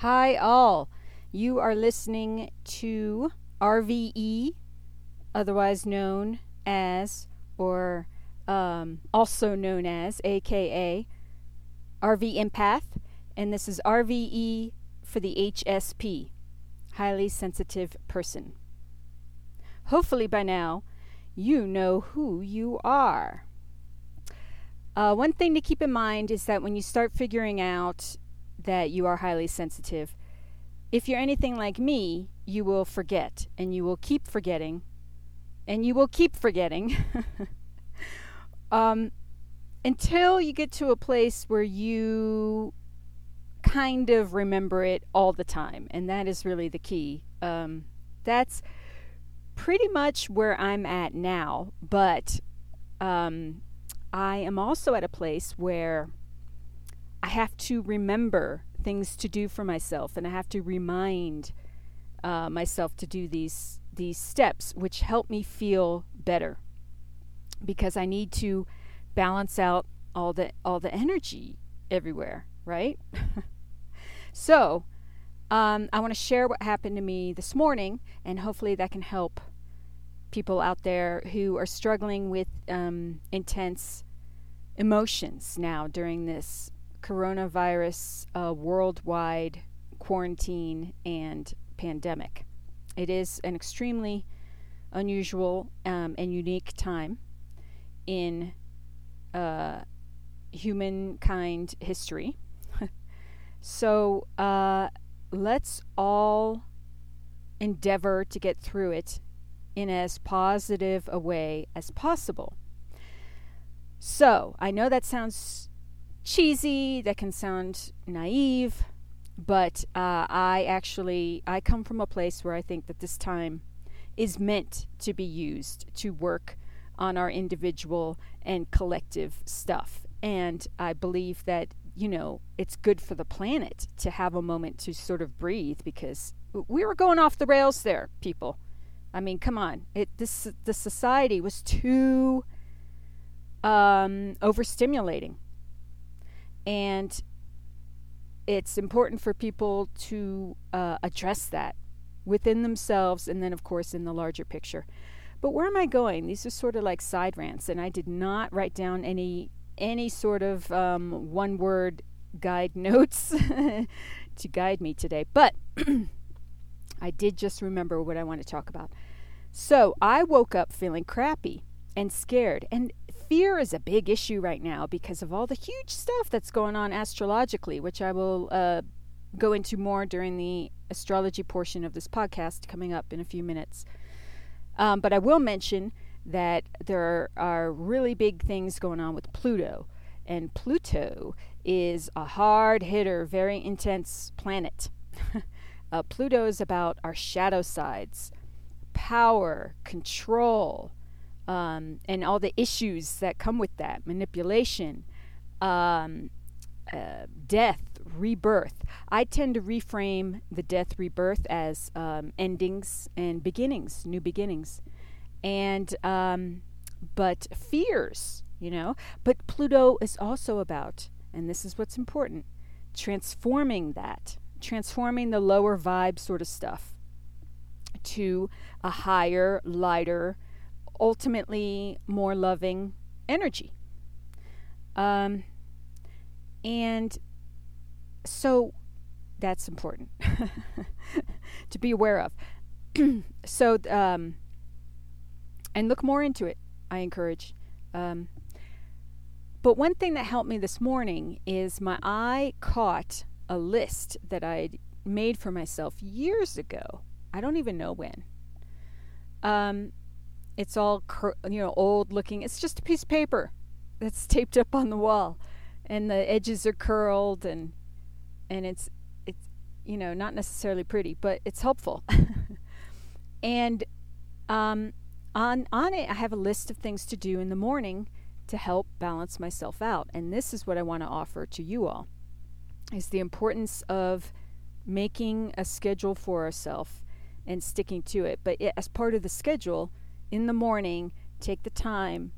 Hi, all. You are listening to RVE, otherwise known as, or um, also known as, aka RV Empath, and this is RVE for the HSP, highly sensitive person. Hopefully, by now, you know who you are. Uh, one thing to keep in mind is that when you start figuring out that you are highly sensitive, if you're anything like me, you will forget and you will keep forgetting and you will keep forgetting um, until you get to a place where you kind of remember it all the time. And that is really the key. Um, that's pretty much where I'm at now, but um, I am also at a place where I have to remember things to do for myself, and I have to remind uh, myself to do these these steps, which help me feel better, because I need to balance out all the all the energy everywhere, right? so, um, I want to share what happened to me this morning, and hopefully that can help people out there who are struggling with um, intense emotions now during this coronavirus uh, worldwide quarantine and pandemic. It is an extremely unusual um, and unique time in uh, humankind history. so uh, let's all endeavor to get through it in as positive a way as possible. So, I know that sounds cheesy, that can sound naive, but uh, I actually I come from a place where I think that this time is meant to be used to work on our individual and collective stuff. And I believe that, you know, it's good for the planet to have a moment to sort of breathe because we were going off the rails there, people. I mean, come on. It this the society was too um, overstimulating, and it's important for people to uh, address that within themselves, and then, of course, in the larger picture. But where am I going? These are sort of like side rants, and I did not write down any any sort of um, one word guide notes to guide me today, but. I did just remember what I want to talk about. So I woke up feeling crappy and scared. And fear is a big issue right now because of all the huge stuff that's going on astrologically, which I will uh, go into more during the astrology portion of this podcast coming up in a few minutes. Um, but I will mention that there are really big things going on with Pluto. And Pluto is a hard hitter, very intense planet. uh, Pluto is about our shadow sides, power, control, um, and all the issues that come with that manipulation, um, uh, death, rebirth. I tend to reframe the death, rebirth as um, endings and beginnings, new beginnings. And, um, but fears, you know. But Pluto is also about, and this is what's important, transforming that, transforming the lower vibe sort of stuff to a higher, lighter, ultimately more loving energy. Um, and so that's important to be aware of. so, um, and look more into it, I encourage. Um, but one thing that helped me this morning is my eye caught a list that I'd made for myself years ago. I don't even know when. Um, it's all you know old looking. It's just a piece of paper that's taped up on the wall, and the edges are curled and and it's it's you know not necessarily pretty, but it's helpful. and um, on on it, I have a list of things to do in the morning to help balance myself out, and this is what I want to offer to you all: is the importance of making a schedule for ourselves and sticking to it. But it, as part of the schedule, in the morning, take the time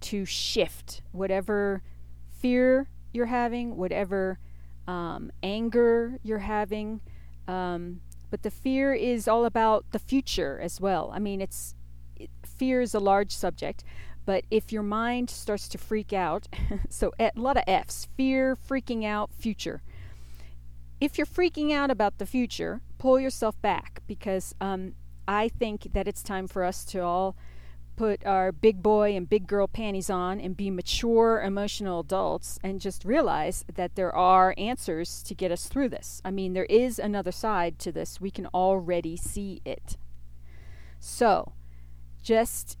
to shift whatever fear you're having, whatever um, anger you're having. Um, but the fear is all about the future as well. I mean, it's it, fear is a large subject, but if your mind starts to freak out, so a lot of F's fear, freaking out, future. If you're freaking out about the future, pull yourself back because um, I think that it's time for us to all put our big boy and big girl panties on and be mature emotional adults and just realize that there are answers to get us through this. I mean, there is another side to this. We can already see it. So, just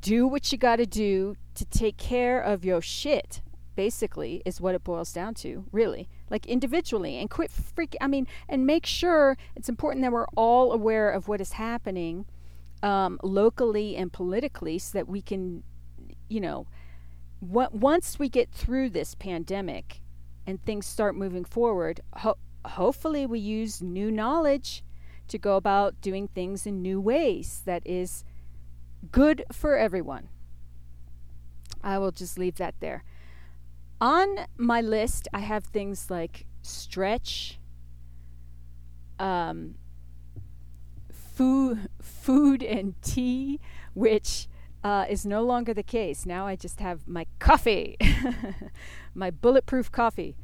do what you got to do to take care of your shit basically is what it boils down to really like individually and quit freak i mean and make sure it's important that we're all aware of what is happening um, locally and politically so that we can you know what, once we get through this pandemic and things start moving forward ho- hopefully we use new knowledge to go about doing things in new ways that is good for everyone. I will just leave that there. On my list, I have things like stretch, um, food, food and tea, which uh, is no longer the case. Now I just have my coffee, my bulletproof coffee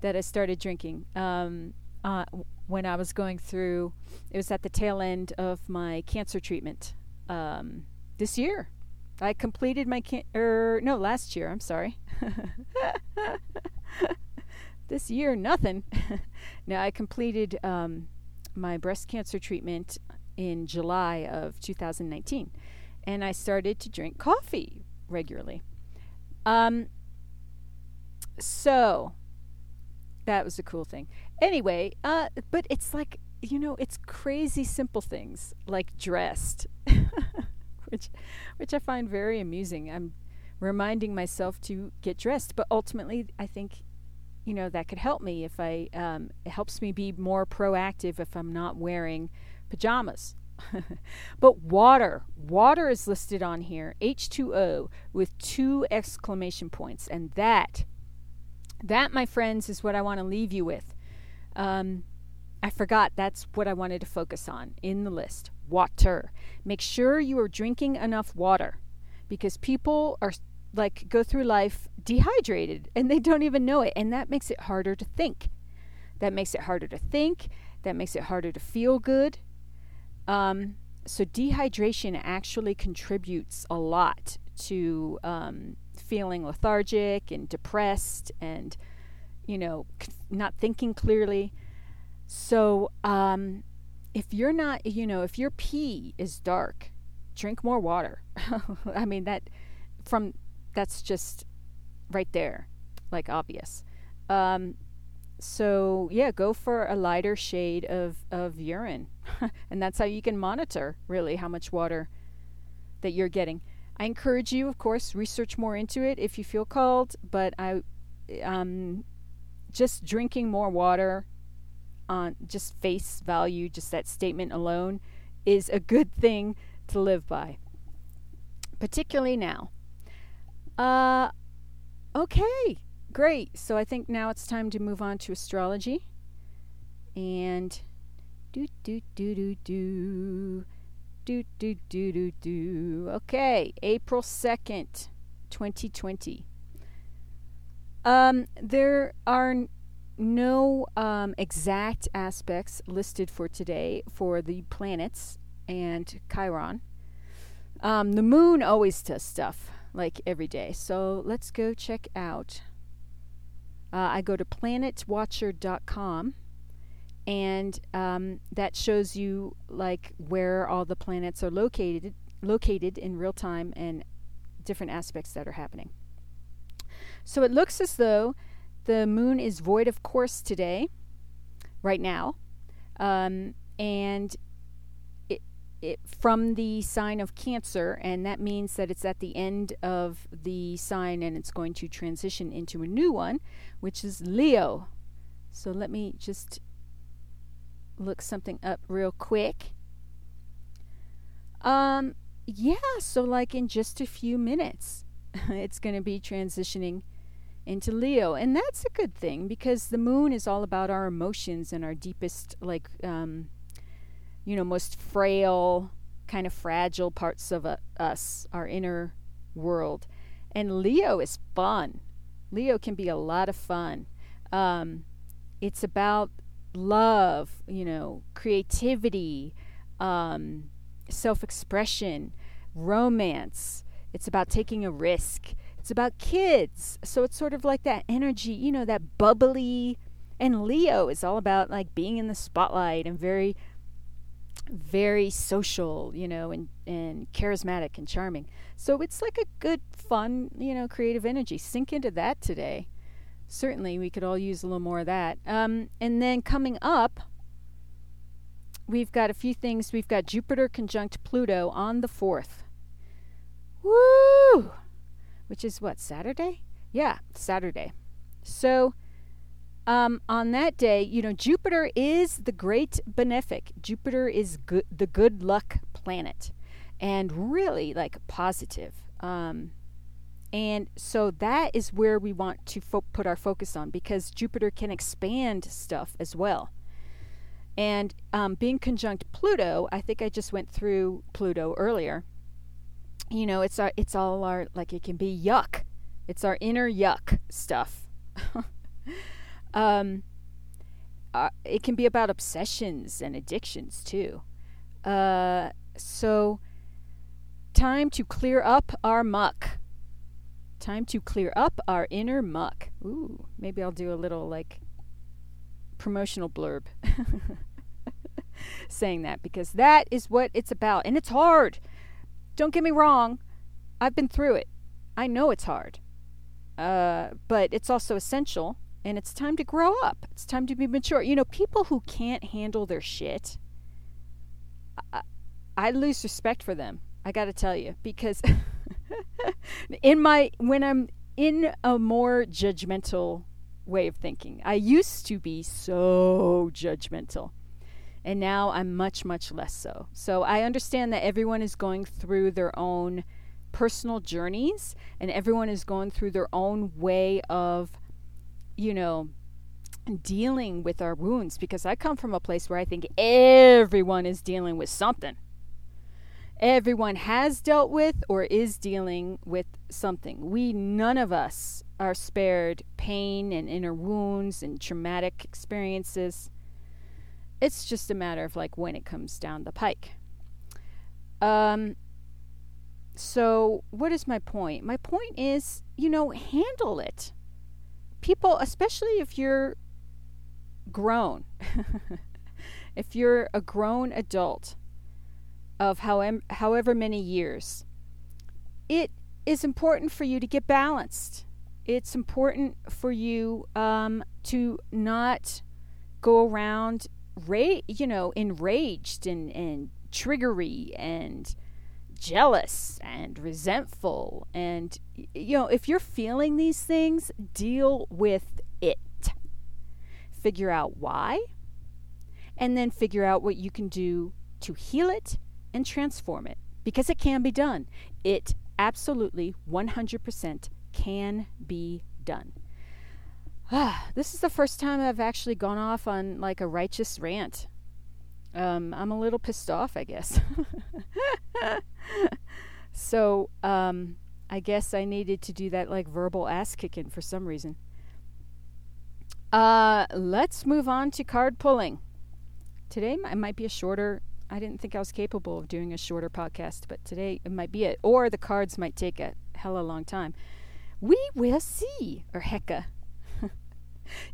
that I started drinking um, uh, when I was going through. It was at the tail end of my cancer treatment. Um, this year. I completed my can er no last year. I'm sorry. this year nothing. now I completed um, my breast cancer treatment in July of 2019, and I started to drink coffee regularly. Um, so that was a cool thing. Anyway, uh, but it's like you know, it's crazy simple things like dressed. which which I find very amusing. I'm reminding myself to get dressed, but ultimately, I think you know that could help me if I um, it helps me be more proactive if I'm not wearing pajamas. but water, water is listed on here, H2O with two exclamation points, and that, that, my friends, is what I want to leave you with. Um, I forgot that's what I wanted to focus on in the list water. Make sure you are drinking enough water because people are like go through life dehydrated and they don't even know it and that makes it harder to think. That makes it harder to think, that makes it harder to feel good. Um, so dehydration actually contributes a lot to um, feeling lethargic and depressed and you know not thinking clearly so um, if you're not, you know, if your pee is dark, drink more water. I mean that from that's just right there, like obvious. Um, so yeah, go for a lighter shade of of urine, and that's how you can monitor really how much water that you're getting. I encourage you, of course, research more into it if you feel called. But I, um, just drinking more water on just face value, just that statement alone, is a good thing to live by, particularly now. Uh, okay, great. So I think now it's time to move on to astrology. And do, do, do, do, do. Do, do, do, do, do. Okay, April 2nd, 2020. Um, there are no um, exact aspects listed for today for the planets and Chiron. Um, the moon always does stuff like every day. So let's go check out. Uh, I go to planetwatcher.com and um, that shows you like where all the planets are located located in real time and different aspects that are happening. So it looks as though the moon is void of course today, right now. Um, and it, it, from the sign of Cancer, and that means that it's at the end of the sign and it's going to transition into a new one, which is Leo. So let me just look something up real quick. Um, yeah, so like in just a few minutes, it's going to be transitioning into Leo. And that's a good thing because the moon is all about our emotions and our deepest, like, um, you know, most frail, kind of fragile parts of uh, us, our inner world. And Leo is fun. Leo can be a lot of fun. Um, it's about love, you know, creativity, um, self expression, romance. It's about taking a risk. It's about kids. So it's sort of like that energy, you know, that bubbly. And Leo is all about like being in the spotlight and very, very social, you know, and, and charismatic and charming. So it's like a good, fun, you know, creative energy. Sink into that today. Certainly, we could all use a little more of that. Um, and then coming up, we've got a few things. We've got Jupiter conjunct Pluto on the 4th. Woo! Which is what, Saturday? Yeah, Saturday. So, um, on that day, you know, Jupiter is the great benefic. Jupiter is good, the good luck planet, and really like positive. Um, and so that is where we want to fo- put our focus on because Jupiter can expand stuff as well. And um, being conjunct Pluto, I think I just went through Pluto earlier you know, it's our it's all our like it can be yuck. It's our inner yuck stuff. um, uh, it can be about obsessions and addictions too. Uh, so, time to clear up our muck. Time to clear up our inner muck. Ooh, maybe I'll do a little like promotional blurb saying that because that is what it's about. And it's hard. Don't get me wrong, I've been through it. I know it's hard. Uh, but it's also essential, and it's time to grow up. It's time to be mature. You know, people who can't handle their shit, I, I lose respect for them. I got to tell you, because in my when I'm in a more judgmental way of thinking, I used to be so judgmental. And now I'm much, much less so. So I understand that everyone is going through their own personal journeys and everyone is going through their own way of, you know, dealing with our wounds because I come from a place where I think everyone is dealing with something. Everyone has dealt with or is dealing with something. We, none of us, are spared pain and inner wounds and traumatic experiences. It's just a matter of like when it comes down the pike. Um, so, what is my point? My point is, you know, handle it. People, especially if you're grown, if you're a grown adult of however, however many years, it is important for you to get balanced. It's important for you um, to not go around ra- you know, enraged and, and triggery and jealous and resentful. And, you know, if you're feeling these things, deal with it. Figure out why, and then figure out what you can do to heal it and transform it because it can be done. It absolutely 100% can be done. this is the first time I've actually gone off on like a righteous rant. Um, I'm a little pissed off, I guess. so, um, I guess I needed to do that like verbal ass kicking for some reason. Uh, let's move on to card pulling. Today it might be a shorter. I didn't think I was capable of doing a shorter podcast, but today it might be it. Or the cards might take a hella long time. We will see. Or hecka.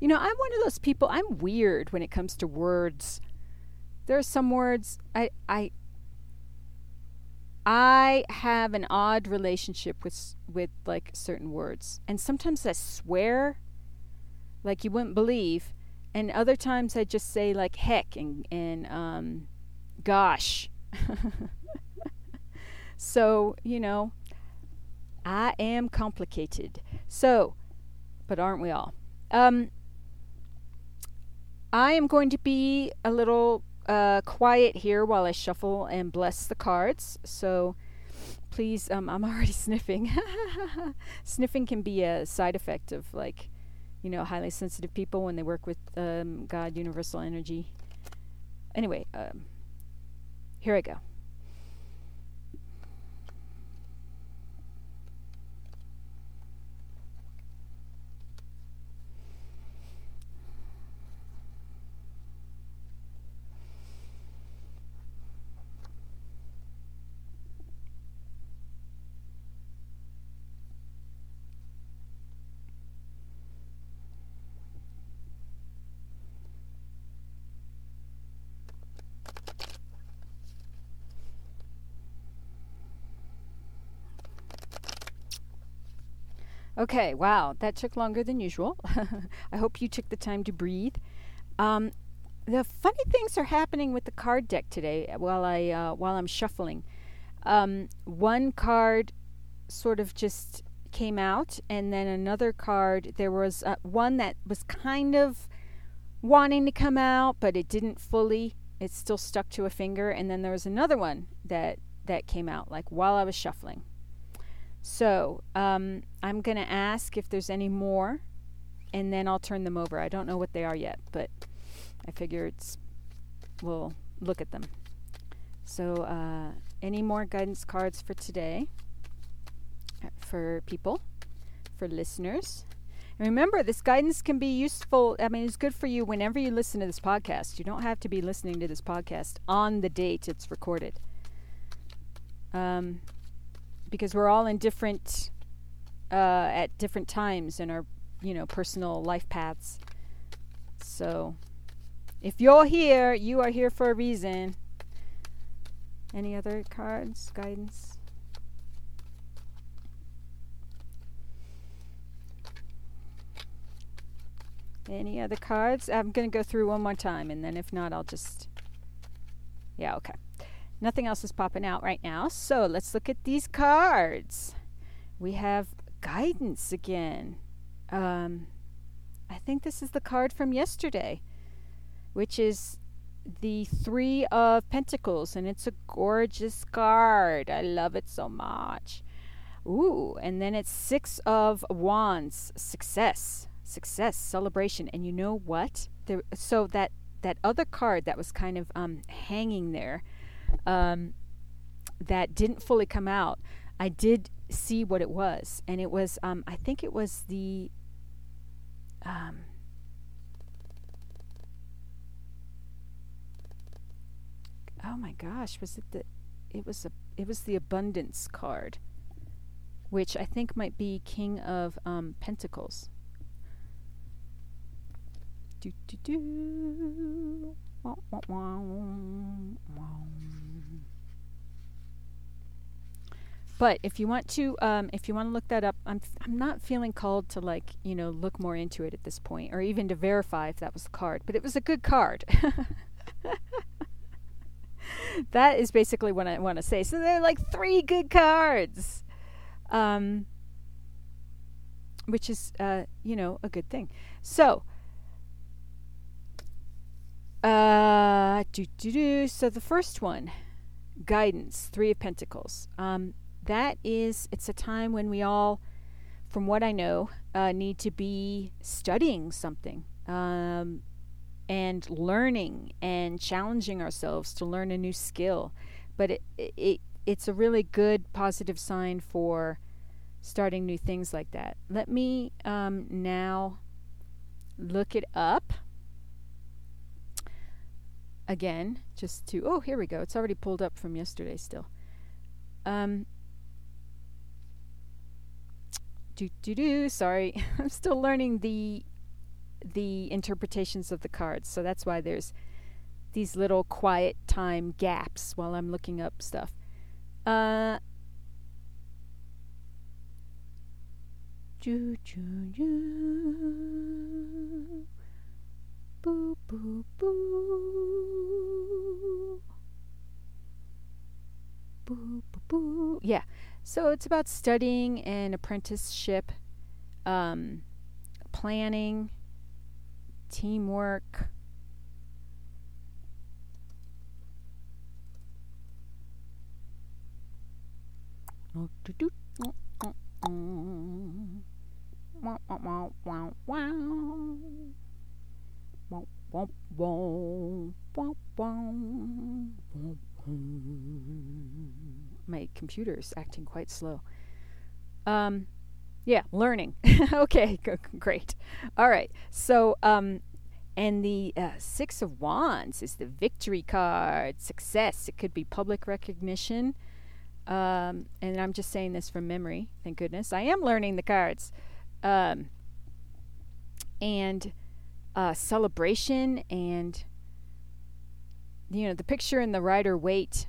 You know, I'm one of those people, I'm weird when it comes to words. There are some words I I I have an odd relationship with with like certain words. And sometimes I swear like you wouldn't believe, and other times I just say like heck and and um gosh. so, you know, I am complicated. So, but aren't we all? Um, I am going to be a little uh, quiet here while I shuffle and bless the cards. So please, um, I'm already sniffing. Sniffing can be a side effect of like, you know, highly sensitive people when they work with um, God, universal energy. Anyway, um, here I go. Okay, wow, that took longer than usual. I hope you took the time to breathe. Um, the funny things are happening with the card deck today while I uh, while I'm shuffling. Um, one card sort of just came out, and then another card. There was uh, one that was kind of wanting to come out, but it didn't fully. It still stuck to a finger, and then there was another one that that came out like while I was shuffling. So um, I'm going to ask if there's any more, and then I'll turn them over. I don't know what they are yet, but I figure it's we'll look at them. So uh, any more guidance cards for today uh, for people, for listeners? And remember, this guidance can be useful. I mean, it's good for you whenever you listen to this podcast. You don't have to be listening to this podcast on the date it's recorded. Um, because we're all in different uh, at different times in our you know personal life paths. So if you're here, you are here for a reason. Any other cards, guidance? Any other cards? I'm going to go through one more time, and then if not, I'll just. Yeah, okay. Nothing else is popping out right now. So let's look at these cards. We have guidance again. Um, I think this is the card from yesterday, which is the Three of Pentacles, and it's a gorgeous card. I love it so much. Ooh, and then it's Six of Wands, success, success, celebration. And you know what? There, so that that other card that was kind of um, hanging there um, that didn't fully come out, I did see what it was, and it was um, I think it was the um, oh my gosh, was it the it was a it was the abundance card, which I think might be King of um, Pentacles. Do do do. But if you want to, um, if you want to look that up, I'm I'm not feeling called to like you know look more into it at this point, or even to verify if that was the card. But it was a good card. that is basically what I want to say. So there are like three good cards, um, which is uh, you know a good thing. So uh. So the first one, guidance, Three of Pentacles. Um, that is, it's a time when we all, from what I know, uh, need to be studying something um, and learning and challenging ourselves to learn a new skill. But it, it it's a really good positive sign for starting new things like that. Let me um, now look it up again, just to, oh, here we go. It's already pulled up from yesterday still. Um, do, do, do, sorry. I'm still learning the the interpretations of the cards. So that's why there's these little quiet time gaps while I'm looking up stuff. Uh, do, do, do. Boo, boo, boo. Boo, boo, boo. Yeah. So it's about studying and apprenticeship, um, planning, teamwork. My computer's acting quite slow. Um, yeah, learning. okay, great. All right. So, um, and the uh, Six of Wands is the victory card, success. It could be public recognition. Um, and I'm just saying this from memory. Thank goodness. I am learning the cards. Um, and uh, celebration and you know the picture in the rider waite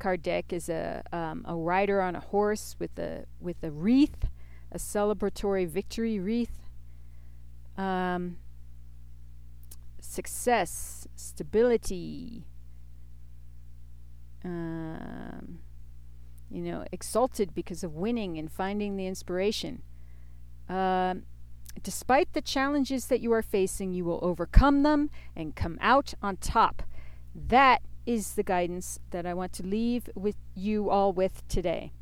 card deck is a um, a rider on a horse with a with a wreath, a celebratory victory wreath. Um, success, stability. Um, you know, exalted because of winning and finding the inspiration. Um, despite the challenges that you are facing, you will overcome them and come out on top. That is the guidance that I want to leave with you all with today.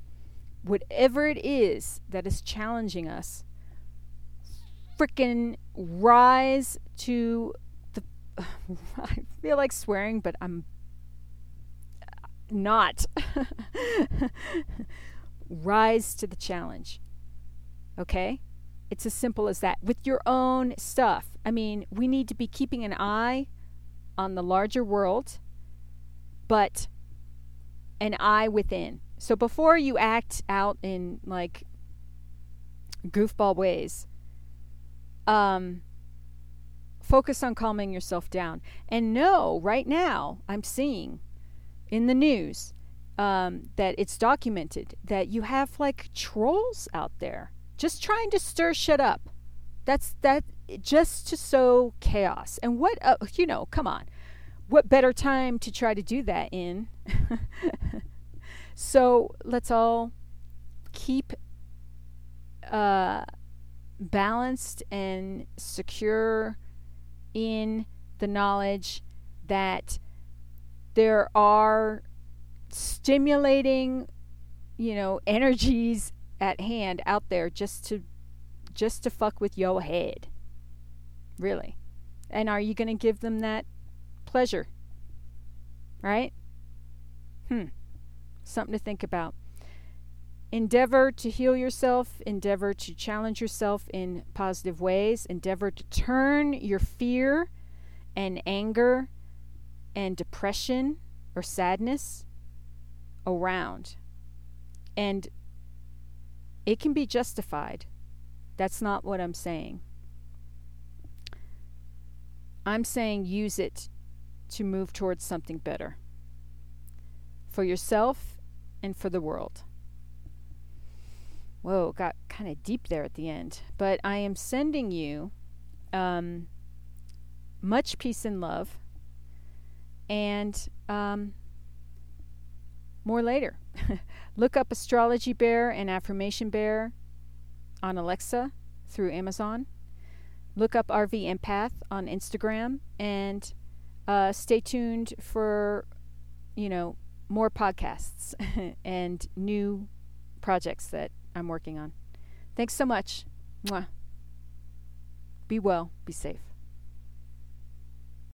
Whatever it is that is challenging us, frickin' rise to the. I feel like swearing, but I'm not. rise to the challenge. Okay? It's as simple as that. With your own stuff. I mean, we need to be keeping an eye on the larger world, but an eye within. So before you act out in like goofball ways, um, focus on calming yourself down. And know right now, I'm seeing in the news um, that it's documented that you have like trolls out there just trying to stir shit up. That's that just to sow chaos. And what uh, you know, come on. What better time to try to do that in? so, let's all keep uh, balanced and secure in the knowledge that there are stimulating you know energies at hand out there just to just to fuck with your head. Really. And are you going to give them that pleasure? Right? Hmm. Something to think about. Endeavor to heal yourself, endeavor to challenge yourself in positive ways, endeavor to turn your fear and anger and depression or sadness around. And it can be justified. That's not what I'm saying. I'm saying use it to move towards something better for yourself and for the world. Whoa, got kind of deep there at the end. But I am sending you um, much peace and love and um, more later. Look up Astrology Bear and Affirmation Bear on Alexa through Amazon. Look up RV Empath on Instagram and uh, stay tuned for, you know, more podcasts and new projects that I'm working on. Thanks so much. Mwah. Be well, be safe.